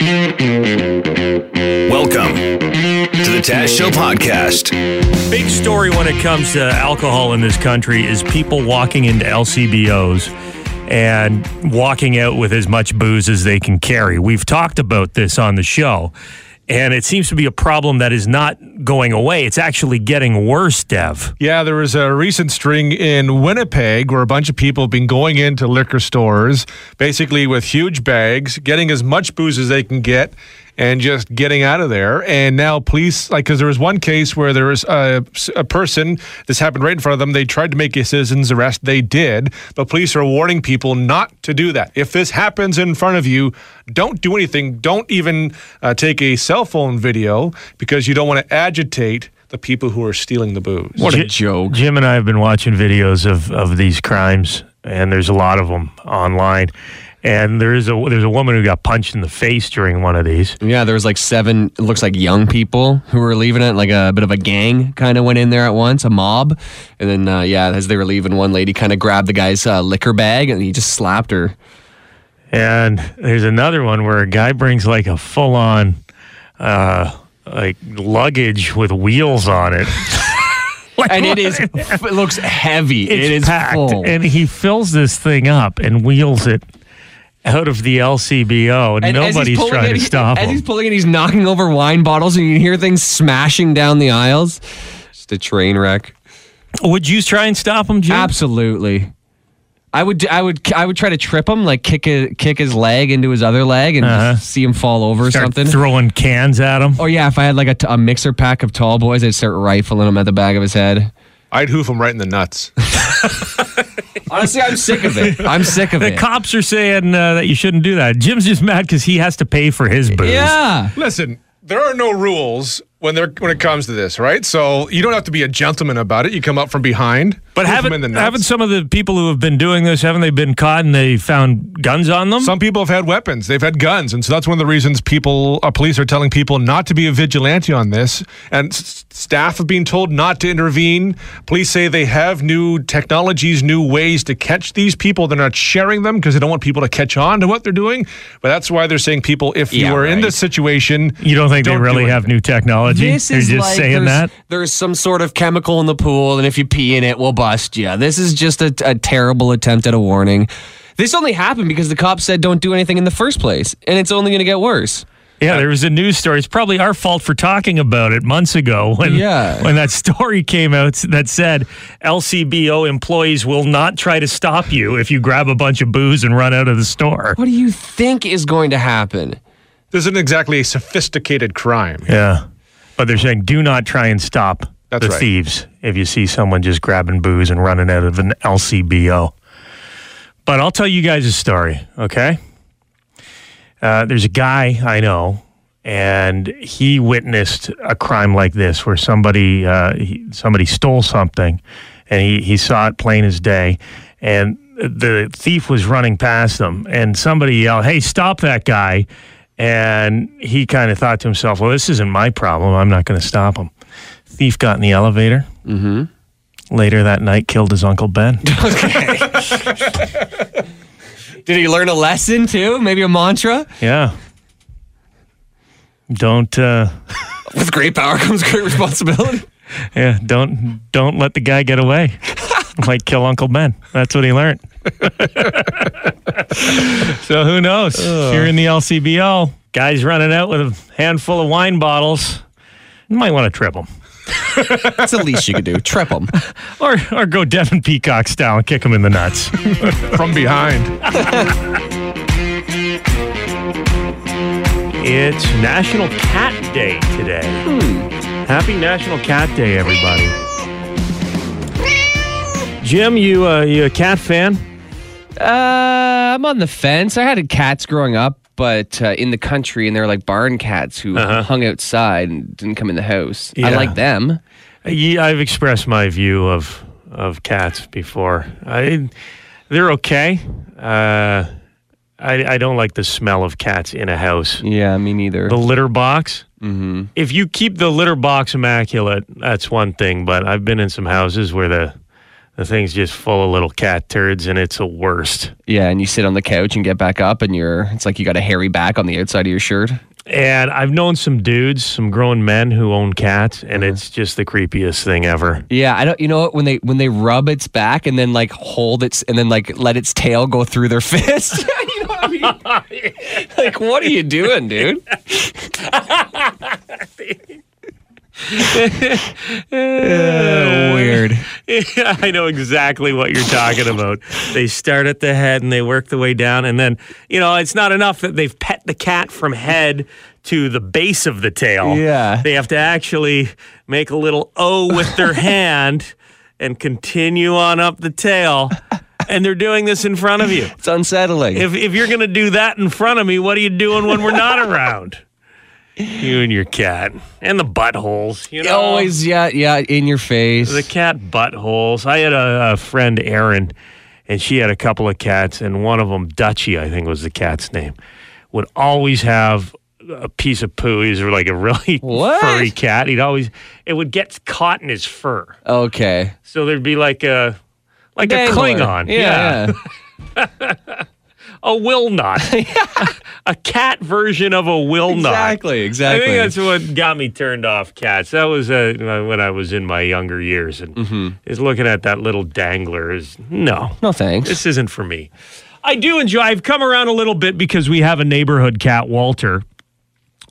Welcome to the Taz Show podcast. Big story when it comes to alcohol in this country is people walking into LCBOs and walking out with as much booze as they can carry. We've talked about this on the show, and it seems to be a problem that is not going away. It's actually getting worse, Dev. Yeah, there was a recent string in Winnipeg where a bunch of people have been going into liquor stores, basically with huge bags, getting as much booze as they can get, and just getting out of there. And now police, like, because there was one case where there was a, a person, this happened right in front of them. They tried to make a citizen's arrest. They did, but police are warning people not to do that. If this happens in front of you, don't do anything. Don't even uh, take a cell phone video because you don't want to agitate the people who are stealing the booze. What a joke. Jim and I have been watching videos of, of these crimes, and there's a lot of them online. And there is a there's a woman who got punched in the face during one of these. Yeah, there was like seven, it looks like young people who were leaving it. Like a bit of a gang kind of went in there at once, a mob. And then, uh, yeah, as they were leaving, one lady kind of grabbed the guy's uh, liquor bag and he just slapped her. And there's another one where a guy brings like a full on uh like luggage with wheels on it. Like, And it is, it looks heavy. it's it is packed. full. And he fills this thing up and wheels it out of the LCBO and, nobody's trying to stop As him. he's pulling it, he's knocking over wine bottles and you can hear things smashing down the aisles. Just a train wreck. Would you try and stop him, Jim? Absolutely. I would, I would, I would try to trip him, like kick a, kick his leg into his other leg, and Uh-huh. just see him fall over or something. throwing cans at him. Or yeah, if I had like a mixer pack of tall boys, I'd start rifling him at the back of his head. I'd hoof him right in the nuts. Honestly, I'm sick of it. I'm sick of it. The it. cops are saying uh, that you shouldn't do that. Jim's just mad because he has to pay for his booze. yeah. Listen, there are no rules when there when it comes to this, right? So you don't have to be a gentleman about it. You come up from behind, But haven't, in the haven't some of the people who have been doing this, haven't they been caught and they found guns on them? Some people have had weapons. They've had guns, and so that's one of the reasons people, uh, police, are telling people not to be a vigilante on this. And s- staff have been told not to intervene. Police say they have new technologies, new ways to catch these people. They're not sharing them because they don't want people to catch on to what they're doing. But that's why they're saying people, if you Yeah, are in this situation, you don't think Don't they do really have new technology? This They're is just like saying there's, that? there's some sort of chemical in the pool, and if you pee in it, we'll bust you. This is just a, a terrible attempt at a warning. This only happened because the cops said don't do anything in the first place, and it's only going to get worse. Yeah, there was a news story. It's probably our fault for talking about it months ago when Yeah. when that story came out that said LCBO employees will not try to stop you if you grab a bunch of booze and run out of the store. What do you think is going to happen? this isn't exactly a sophisticated crime. Yeah. But they're saying do not try and stop That's the right. thieves if you see someone just grabbing booze and running out of an LCBO. But I'll tell you guys a story, okay? Uh, there's a guy I know, and he witnessed a crime like this where somebody uh, he, somebody stole something, and he, he saw it plain as day, and the thief was running past them, and somebody yelled, "Hey, stop that guy!" And he kind of thought to himself, "Well, this isn't my problem. I'm not going to stop him." Thief got in the elevator. Mm-hmm. Later that night, killed his uncle Ben. Did he learn a lesson too? Maybe a mantra? yeah. Don't. Uh, With great power comes great responsibility. Yeah, don't don't let the guy get away. Might kill Uncle Ben. That's what he learned. so who knows? If you're in the LCBO, guys running out with a handful of wine bottles. You might want to trip them, That's the least you could do. Trip him. or or go Devin Peacock style and kick him in the nuts. From behind. it's National Cat Day today. Hmm. Happy National Cat Day, everybody. Jim, you uh, you a cat fan? Uh, I'm on the fence. I had cats growing up, but uh, in the country, and they're like barn cats who hung outside and didn't come in the house. I like them. Yeah, I've expressed my view of of cats before. I, they're okay. Uh, I I don't like the smell of cats in a house. Yeah, me neither. The litter box. Mm-hmm. If you keep the litter box immaculate, that's one thing. But I've been in some houses where the The thing's just full of little cat turds, and it's the worst. Yeah, and you sit on the couch and get back up, and you're it's like you got a hairy back on the outside of your shirt. And I've known some dudes, some grown men who own cats, and uh-huh. it's just the creepiest thing ever. Yeah, I don't. You know what? When they when they rub its back and then like hold its and then like let its tail go through their fist. you know what I mean? like, what are you doing, dude? Uh, weird. Yeah, I know exactly what you're talking about. They start at the head and they work the way down, and then you know it's not enough that they've pet the cat from head to the base of the tail. Yeah. they have to actually make a little O with their hand and continue on up the tail, and they're doing this in front of you. It's unsettling. If if you're gonna do that in front of me, what are you doing when we're not around? You and your cat and the buttholes. You know, Always, yeah, yeah, in your face. the cat buttholes. I had a, a friend, Erin, and she had a couple of cats, and one of them, Dutchy, I think was the cat's name, would always have a piece of poo. He's like a really What? furry cat. He'd always it would get caught in his fur, okay. so there'd be like a like Dangler. a Klingon, Yeah. a will not, a cat version of a will not. Exactly, exactly. I think that's what got me turned off cats. That was uh, when I was in my younger years, and Mm-hmm. is looking at that little dangler. Is no, no thanks. this isn't for me. I do enjoy. I've come around a little bit because we have a neighborhood cat, Walter,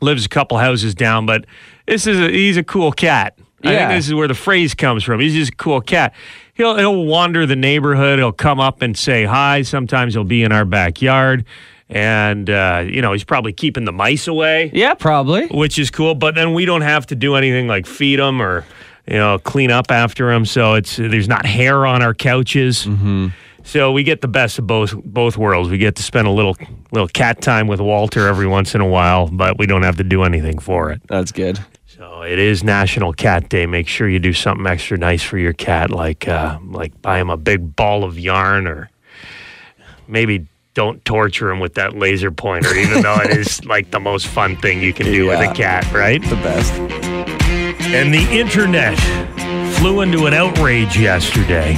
lives a couple houses down, but this is a, he's a cool cat. I Yeah. think this is where the phrase comes from. He's just a cool cat. He'll he'll wander the neighborhood. He'll come up and say hi. Sometimes he'll be in our backyard, and uh, you know he's probably keeping the mice away yeah, probably. which is cool. But then we don't have to do anything like feed them or you know clean up after them. So it's there's not hair on our couches. So we get the best of both both worlds. We get to spend a little little cat time with Walter every once in a while, but we don't have to do anything for it. That's good. So it is National Cat Day. Make sure you do something extra nice for your cat, like uh, like buy him a big ball of yarn, or maybe don't torture him with that laser pointer, even though it is like the most fun thing you can do with a cat, right? The best. And the internet flew into an outrage yesterday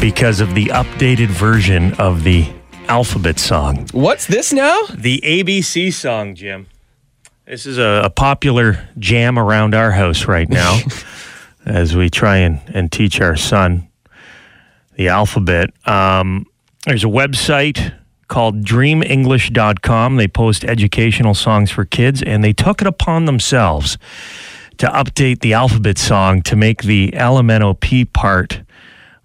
because of the updated version of the alphabet song. What's this now? The ABC song, Jim. This is a, a popular jam around our house right now as we try and, and teach our son the alphabet. Um, there's a website called dreamenglish.com. They post educational songs for kids, and they took it upon themselves to update the alphabet song to make the LMNOP part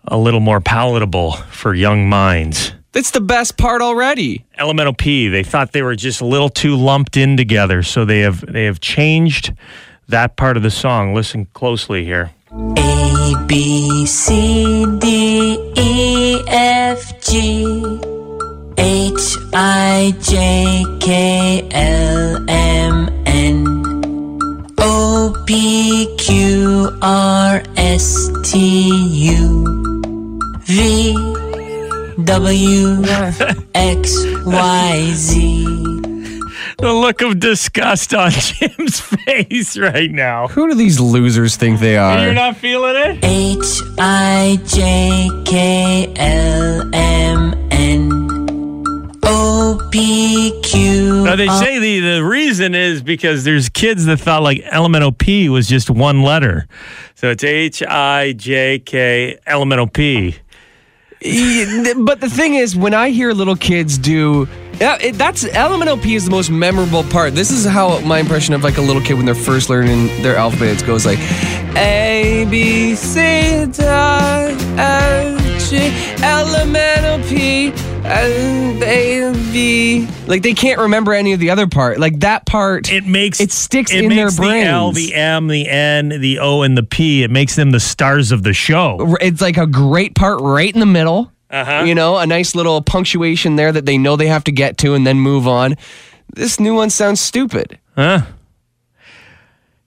a little more palatable for young minds. That's the best part already. Elemental P. They thought they were just a little too lumped in together, so they have they have changed that part of the song. Listen closely here. A B C D E F G H I J K L M N O P Q R S T U V W X Y Z. The look of disgust on Jim's face right now. Who do these losers think they are? You're not feeling it? H I J K L M N O P Q. No, they say the, the reason is because there's kids that thought like elemental P was just one letter. So it's H I J K elemental P. But the thing is, when I hear little kids do, yeah, it, that's elemental P is the most memorable part. This is how my impression of like a little kid when they're first learning their alphabet goes like A B C D F G elemental P and A B. Like they can't remember any of the other part. Like that part. It makes It sticks it in their makes the L, the M, the N, the O, and the P. It makes them the stars of the show. it's like a great part right in the middle. Uh-huh. You know, a nice little punctuation there that they know they have to get to and then move on. This new one sounds stupid. Huh?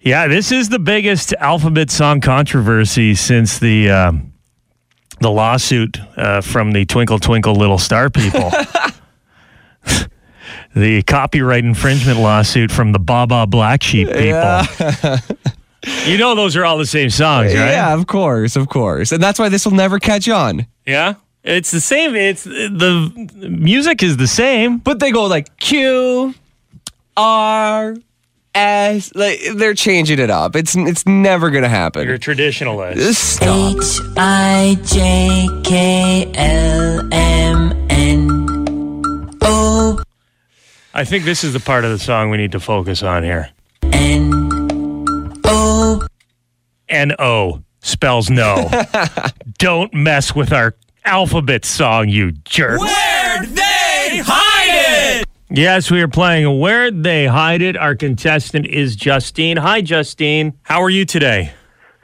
Yeah, this is the biggest alphabet song controversy since the um, the lawsuit uh, from the Twinkle Twinkle Little Star people. the copyright infringement lawsuit from the Baa Baa Black Sheep people. You know those are all the same songs, right? Yeah, of course, of course. And that's why this will never catch on. Yeah. It's the same. It's the music is the same. But they go like Q, R, S. Like they're changing it up. It's it's never gonna happen. You're a happen. traditionalist. Stop. H I J K L M N O I think this is the part of the song we need to focus on here. N O N O spells no. Don't mess with our alphabet song, you jerk. Where'd they hide it? Yes, we are playing Where'd They Hide It? Our contestant is Justine. Hi, Justine. How are you today?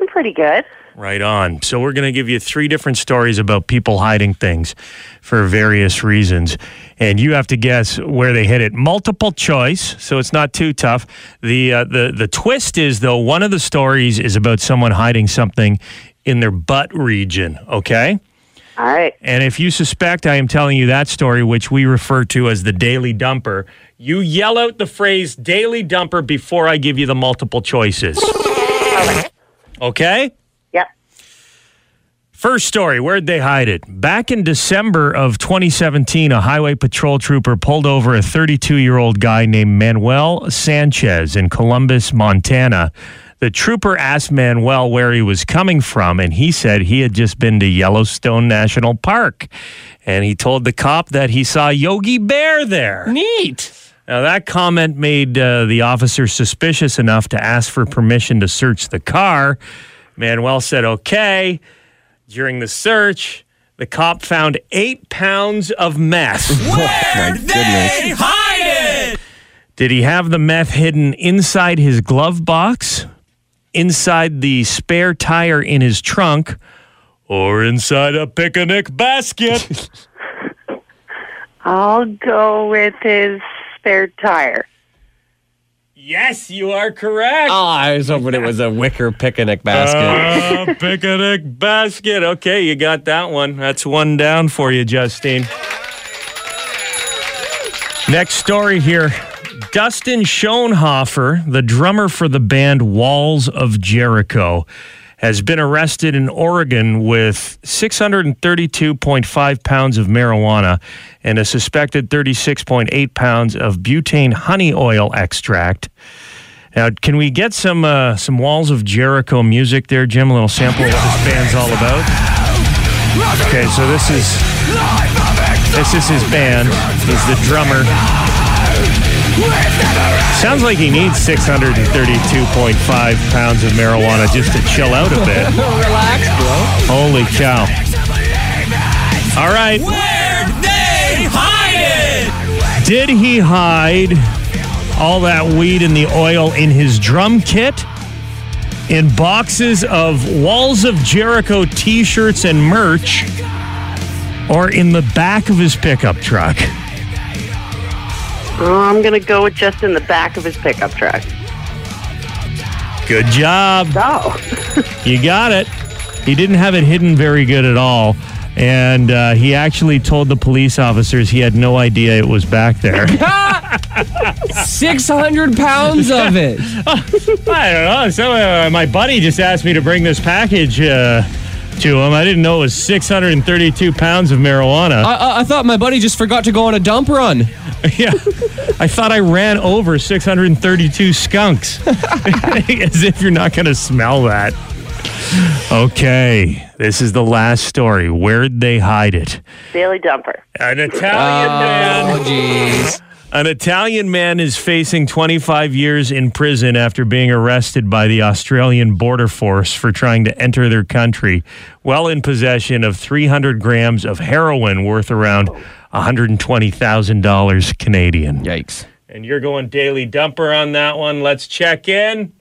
I'm pretty good. Right on. So, we're going to give you three different stories about people hiding things for various reasons. And you have to guess where they hid it. Multiple choice, so it's not too tough. The, uh, the, the twist is, though, one of the stories is about someone hiding something in their butt region, okay? All right. And if you suspect I am telling you that story, which we refer to as the daily dumper, you yell out the phrase daily dumper before I give you the multiple choices. Okay? Yep. First story, where'd they hide it? Back in December of 2017, a highway patrol trooper pulled over a 32 year old guy named Manuel Sanchez in Columbus, Montana. The trooper asked Manuel where he was coming from, and he said he had just been to Yellowstone National Park. And he told the cop that he saw Yogi Bear there. Neat. Now, that comment made uh, the officer suspicious enough to ask for permission to search the car. Manuel said, okay. During the search, the cop found eight pounds of meth. Where'd they hide it? Did he have the meth hidden inside his glove box, inside the spare tire in his trunk, or inside a picnic basket? I'll go with his spare tire. yes, you are correct. Oh, I was hoping it was a wicker picnic basket. Uh, picnic basket. Okay, you got that one. That's one down for you, Justine. Next story here. Dustin Schoenhofer, the drummer for the band Walls of Jericho, has been arrested in Oregon with 632.5 pounds of marijuana and a suspected 36.8 pounds of butane honey oil extract. Now, can we get some uh, some Walls of Jericho music there, Jim? A little sample of what this band's all about. Okay, so this is this is his band. He's the drummer. Sounds like he needs 632.5 pounds of marijuana just to chill out a bit. Relax, bro. Holy cow! All right, Where'd they hide it? did he hide all that weed and the oil in his drum kit? In boxes of Walls of Jericho t shirts and merch? Or in the back of his pickup truck? Oh, I'm going to go with just in the back of his pickup truck. Good job. Oh, You got it. He didn't have it hidden very good at all. And uh, he actually told the police officers he had no idea it was back there. 600 pounds of it. I don't know. So, uh, my buddy just asked me to bring this package uh, to him. I didn't know it was 632 pounds of marijuana. I, I, I thought my buddy just forgot to go on a dump run. yeah. I thought I ran over 632 skunks. As if you're not going to smell that. Okay. This is the last story. Where'd they hide it? daily dumper. An Italian oh, man. Oh, jeez. An Italian man is facing 25 years in prison after being arrested by the Australian Border Force for trying to enter their country while in possession of 300 grams of heroin worth around $120,000 Canadian. Yikes. And you're going daily dumper on that one. Let's check in.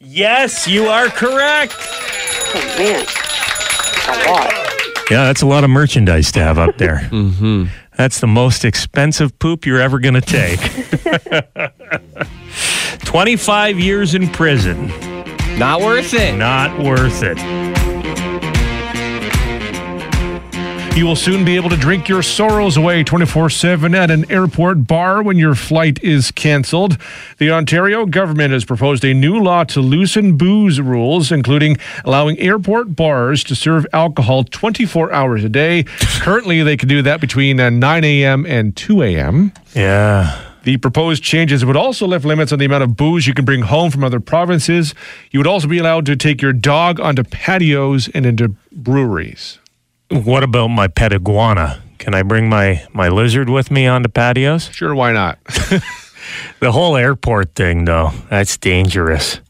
Yes, you are correct. Oh, man. A lot. Yeah, that's a lot of merchandise to have up there. mm-hmm. That's the most expensive poop you're ever going to take. 25 years in prison. Not worth it. Not worth it. You will soon be able to drink your sorrows away 24 7 at an airport bar when your flight is cancelled. The Ontario government has proposed a new law to loosen booze rules, including allowing airport bars to serve alcohol 24 hours a day. Currently, they can do that between uh, 9 a.m. and 2 a.m. Yeah. The proposed changes would also lift limits on the amount of booze you can bring home from other provinces. You would also be allowed to take your dog onto patios and into breweries. What about my pet iguana? Can I bring my, my lizard with me onto patios? Sure, why not? The whole airport thing, though, that's dangerous.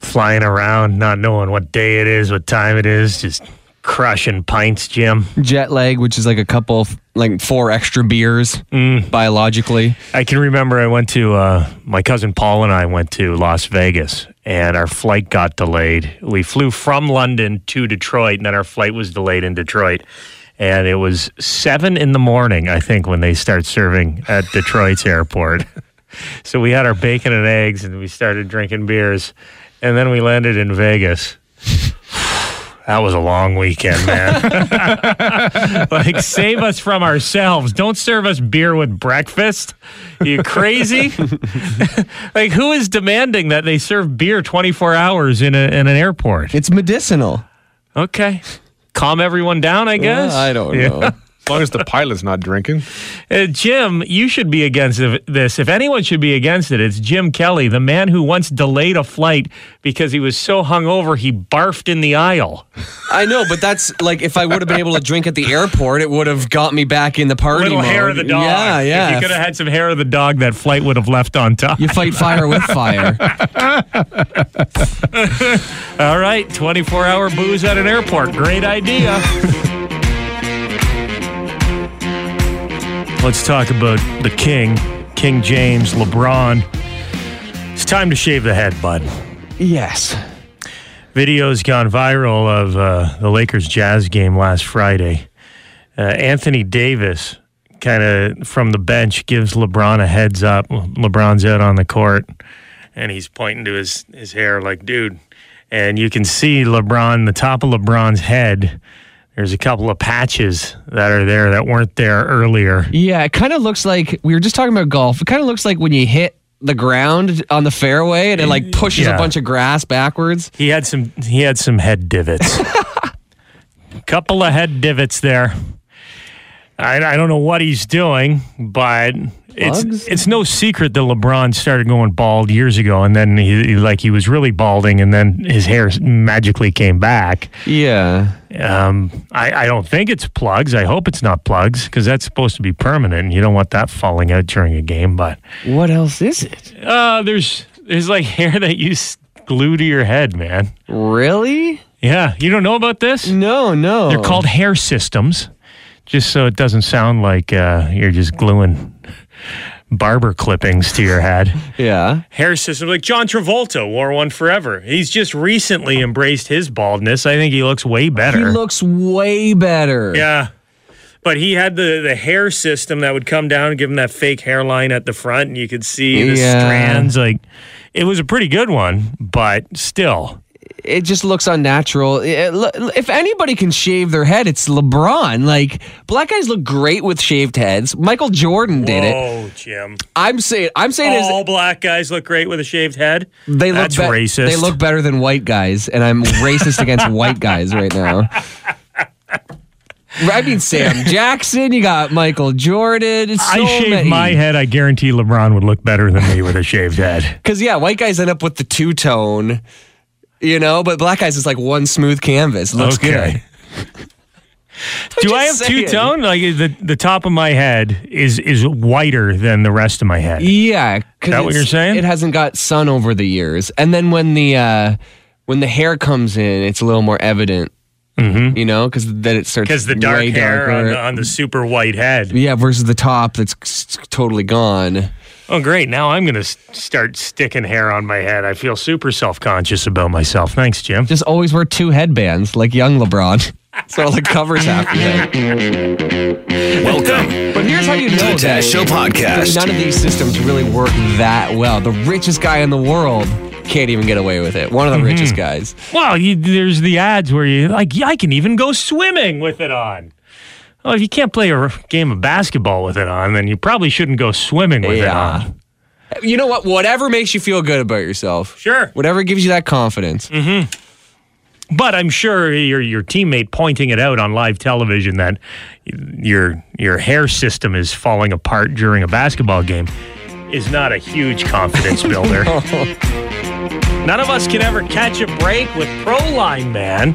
Flying around, not knowing what day it is, what time it is, just crushing pints, Jim. Jet lag, which is like a couple, like four extra beers biologically. I can remember I went to, uh, my cousin Paul and I went to Las Vegas and our flight got delayed. We flew from London to Detroit and then our flight was delayed in Detroit. And it was seven in the morning, I think, when they start serving at Detroit's airport. So we had our bacon and eggs and we started drinking beers. And then we landed in Vegas. That was a long weekend, man. like, save us from ourselves. Don't serve us beer with breakfast. you crazy? like, who is demanding that they serve beer 24 hours in, a, in an airport? It's medicinal. Okay. Calm everyone down, I guess. I don't Yeah. know. As long as the pilot's not drinking. Uh, Jim, you should be against this. If anyone should be against it, it's Jim Kelly, the man who once delayed a flight because he was so hungover he barfed in the aisle. I know, but that's like if I would have been able to drink at the airport, it would have got me back in the party Little mode. hair of the dog. Yeah, yeah. If you could have had some hair of the dog, that flight would have left on top. You fight fire with fire. All right, 24 hour booze at an airport. Great idea. Let's talk about the king, King James, LeBron. It's time to shave the head, bud. yes. Videos gone viral of uh, the Lakers Jazz game last Friday. Uh, Anthony Davis, kind of from the bench, gives LeBron a heads up. LeBron's out on the court, and he's pointing to his, his hair like, dude. And you can see LeBron, the top of LeBron's head. There's a couple of patches that are there that weren't there earlier. Yeah, it kind of looks like we were just talking about golf. It kind of looks like when you hit the ground on the fairway and it like pushes Yeah. a bunch of grass backwards. He had some. He had some head divots. Couple of head divots there. I, I don't know what he's doing, but it's it's no secret that LeBron started going bald years ago, and then he, he- like he was really balding, and then his hair magically came back. Yeah. Um, I, I don't think it's plugs. I hope it's not plugs because that's supposed to be permanent. and You don't want that falling out during a game. But What else is it? uh, there's there's like hair that you glue to your head, man. Really? Yeah, you don't know about this? No, no. They're called hair systems, just so it doesn't sound like uh, you're just gluing barber clippings to your head. Yeah. hair system, like John Travolta wore one forever. He's just recently embraced his baldness. I think he looks way better. He looks way better. yeah. But he had the, the hair system that would come down and give him that fake hairline at the front, and you could see the Yeah. strands. Like, it was a pretty good one, but still. It just looks unnatural. It- if anybody can shave their head, it's LeBron. Like black guys look great with shaved heads. Michael Jordan did it. Oh, Jim. I'm saying I'm saying All black guys look great with a shaved head. they look That's be- racist. They look better than white guys, and I'm racist against white guys right now. I mean Sam Jackson. You got Michael Jordan. So I shaved my head. I guarantee LeBron would look better than me with a shaved head. because yeah, white guys end up with the two tone, you know, but black eyes is like one smooth canvas. Looks Okay. good. Do I have two tone? Like the the top of my head is is whiter than the rest of my head. Yeah, 'cause That what you're saying? It hasn't got sun over the years, and then when the uh, when the hair comes in, it's a little more evident. You know, because then it starts Because the dark hair on the, on the super white head. yeah, versus the top that's totally gone. Oh, great! Now I'm gonna start sticking hair on my head. I feel super self conscious about myself. Thanks, Jim. Just always wear two headbands like young LeBron, so it like covers half your head. Welcome But here's how you know to the that Taz Show podcast. none of these systems really work that well. The richest guy in the world can't even get away with it. One of the mm-hmm. richest guys. Well, you, there's the ads where you like, yeah, I can even go swimming with it on. Well, if you can't play a game of basketball with it on, then you probably shouldn't go swimming with it on. You know what? Whatever makes you feel good about yourself. Sure. Whatever gives you that confidence. Mm-hmm. But I'm sure your your teammate pointing it out on live television that your your hair system is falling apart during a basketball game is not a huge confidence builder. None of us can ever catch a break with Proline, man.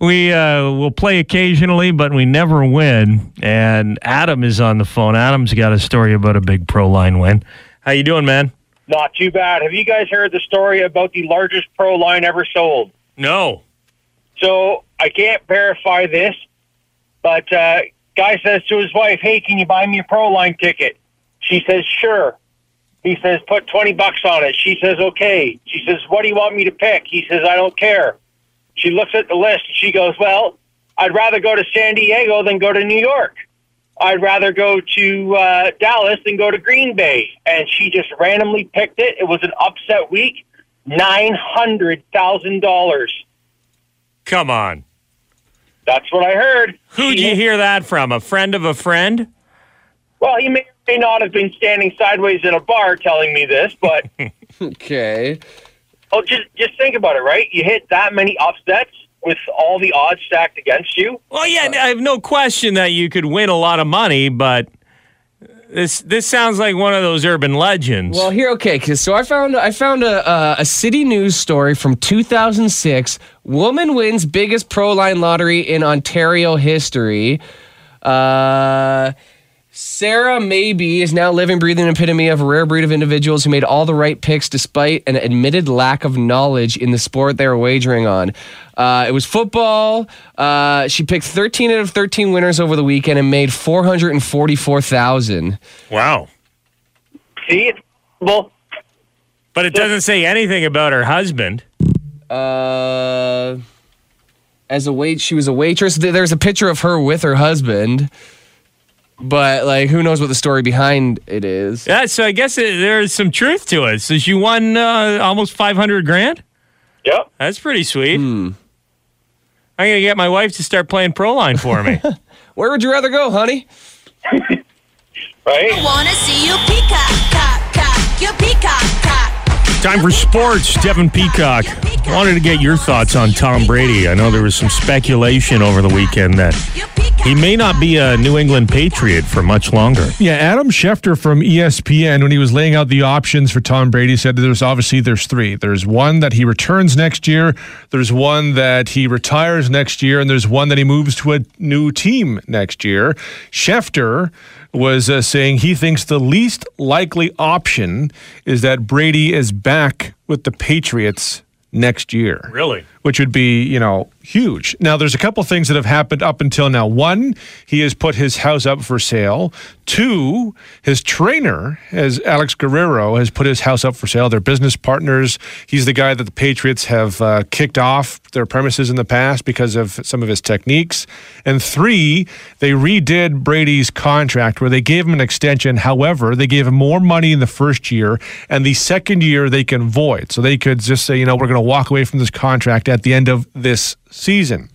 We uh, will play occasionally, but we never win. And Adam is on the phone. Adam's got a story about a big Proline win. How you doing, man? Not too bad. Have you guys heard the story about the largest pro line ever sold? No. So I can't verify this, but uh, guy says to his wife, "Hey, can you buy me a pro line ticket?" She says, "Sure." He says, "Put twenty bucks on it." She says, "Okay." She says, "What do you want me to pick?" He says, "I don't care." She looks at the list. And she goes, "Well, I'd rather go to San Diego than go to New York. I'd rather go to uh, Dallas than go to Green Bay." And she just randomly picked it. It was an upset week. Nine hundred thousand dollars. Come on. That's what I heard. Who'd you hear that from? A friend of a friend? Well, he may or may not have been standing sideways in a bar telling me this, but Okay. Oh, just just think about it, right? You hit that many upsets with all the odds stacked against you. Well, yeah, I have no question that you could win a lot of money, but this this sounds like one of those urban legends. Well, here, okay, 'cause- so I found I found a, a a city news story from 2006. Woman wins biggest pro line lottery in Ontario history. Uh, Sarah Maybe is now living, breathing epitome of a rare breed of individuals who made all the right picks despite an admitted lack of knowledge in the sport they were wagering on. Uh, it was football. Uh, she picked 13 out of 13 winners over the weekend and made 444,000. wow. See, well, But it doesn't say anything about her husband. Uh, as a wait, she was a waitress. There's a picture of her with her husband, but like, who knows what the story behind it is? Yeah, so I guess it, there's some truth to it. So she won uh, almost 500 grand? yep. That's pretty sweet. I'm going to get my wife to start playing Proline for me. Where would you rather go, honey? Right. I wanna see you peacock, cock, cock, you peacock, cock. Time for sports. Devin Peacock. Wanted to get your thoughts on Tom Brady. I know there was some speculation over the weekend that You peacock. He may not be a New England Patriot for much longer. Yeah, Adam Schefter from ESPN, when he was laying out the options for Tom Brady, said that there's obviously there's three. There's one that he returns next year. There's one that he retires next year, and there's one that he moves to a new team next year. Schefter was uh, saying he thinks the least likely option is that Brady is back with the Patriots next year Really? Which would be, you know, huge. Now, there's a couple things that have happened up until now. One, he has put his house up for sale. Two, his trainer, as Alex Guerrero, has put his house up for sale. They're business partners. He's the guy that the Patriots have uh, kicked off their premises in the past because of some of his techniques. And three, they redid Brady's contract where they gave him an extension. However, they gave him more money in the first year, and the second year they can void. So they could just say, you know, we're going to walk away from this contract at the end of this season.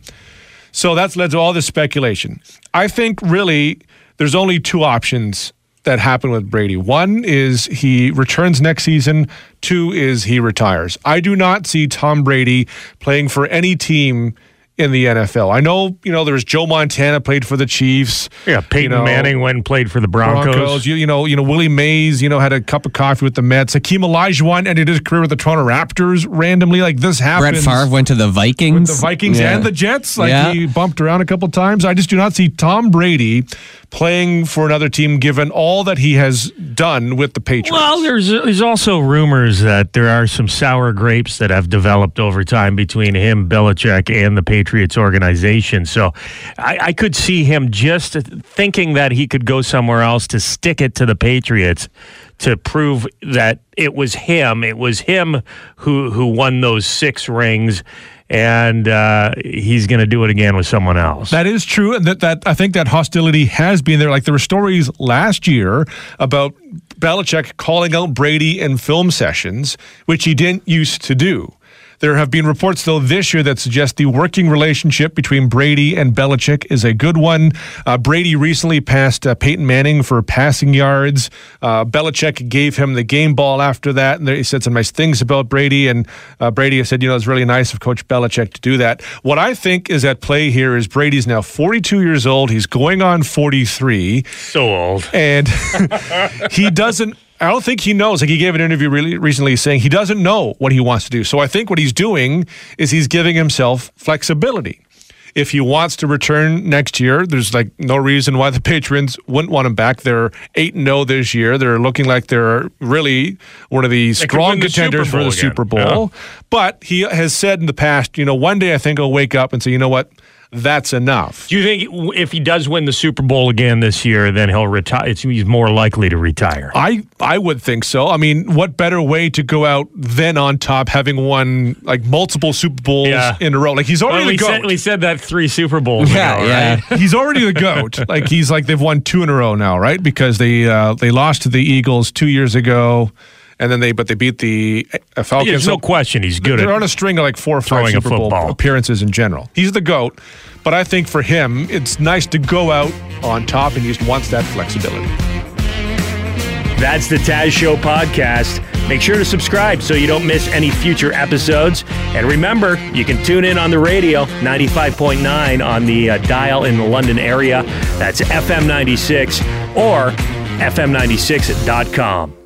So that's led to all this speculation. I think really there's only two options that happen with Brady. One is he returns next season, two is he retires. I do not see Tom Brady playing for any team in the NFL. I know, you know, there's Joe Montana played for the Chiefs. Yeah, Peyton you know, Manning went and played for the Broncos. Broncos. You, you know, you know Willie Mays. You know, had a cup of coffee with the Mets. Hakeem Olajuwon ended his career with the Toronto Raptors randomly. Like this happened. Brett happens. Favre went to the Vikings. with the Vikings Yeah. and the Jets. Like Yeah. he bumped around a couple times. I just do not see Tom Brady playing for another team given all that he has done with the Patriots. Well, there's there's also rumors that there are some sour grapes that have developed over time between him, Belichick, and the Patriots organization. So I, I could see him just thinking that he could go somewhere else to stick it to the Patriots to prove that it was him. It was him who who won those six rings, and uh, he's going to do it again with someone else. That is true, and that, that I think that hostility has been there. Like there were stories last year about Belichick calling out Brady in film sessions, which he didn't used to do. There have been reports, though, this year that suggest the working relationship between Brady and Belichick is a good one. Uh, Brady recently passed uh, Peyton Manning for passing yards. Uh, Belichick gave him the game ball after that, and he said some nice things about Brady. And uh, Brady said, you know, it's really nice of Coach Belichick to do that. What I think is at play here is Brady's now 42 years old. He's going on 43 so old. and he doesn't I don't think he knows. Like he gave an interview really recently saying he doesn't know what he wants to do. So I think what he's doing is he's giving himself flexibility. If he wants to return next year, there's like no reason why the Patriots wouldn't want him back. They're 8 0 this year. They're looking like they're really one of the strong the contenders for the again. Super Bowl. But he has said in the past, you know, one day I think I'll wake up and say, you know what? That's enough. Do you think if he does win the Super Bowl again this year, then he'll retire? He's more likely to retire. I I would think so. I mean, what better way to go out than on top, having won like multiple Super Bowls Yeah. in a row? Like he's already Well, we, the said, goat. we said that three Super Bowls Yeah, ago, yeah. right? he's already the goat. Like he's like they've won two in a row now, right? Because they uh, they lost to the Eagles two years ago, and then they but they beat the uh, Falcons. There's no question he's good They're at on a string of like four or five Super Bowl football. appearances in general. He's the goat, but I think for him, it's nice to go out on top, and he just wants that flexibility. That's the Taz Show podcast. Make sure to subscribe so you don't miss any future episodes. And remember, you can tune in on the radio, 95.9 on the uh, dial in the London area. That's FM 96 or FM96.com.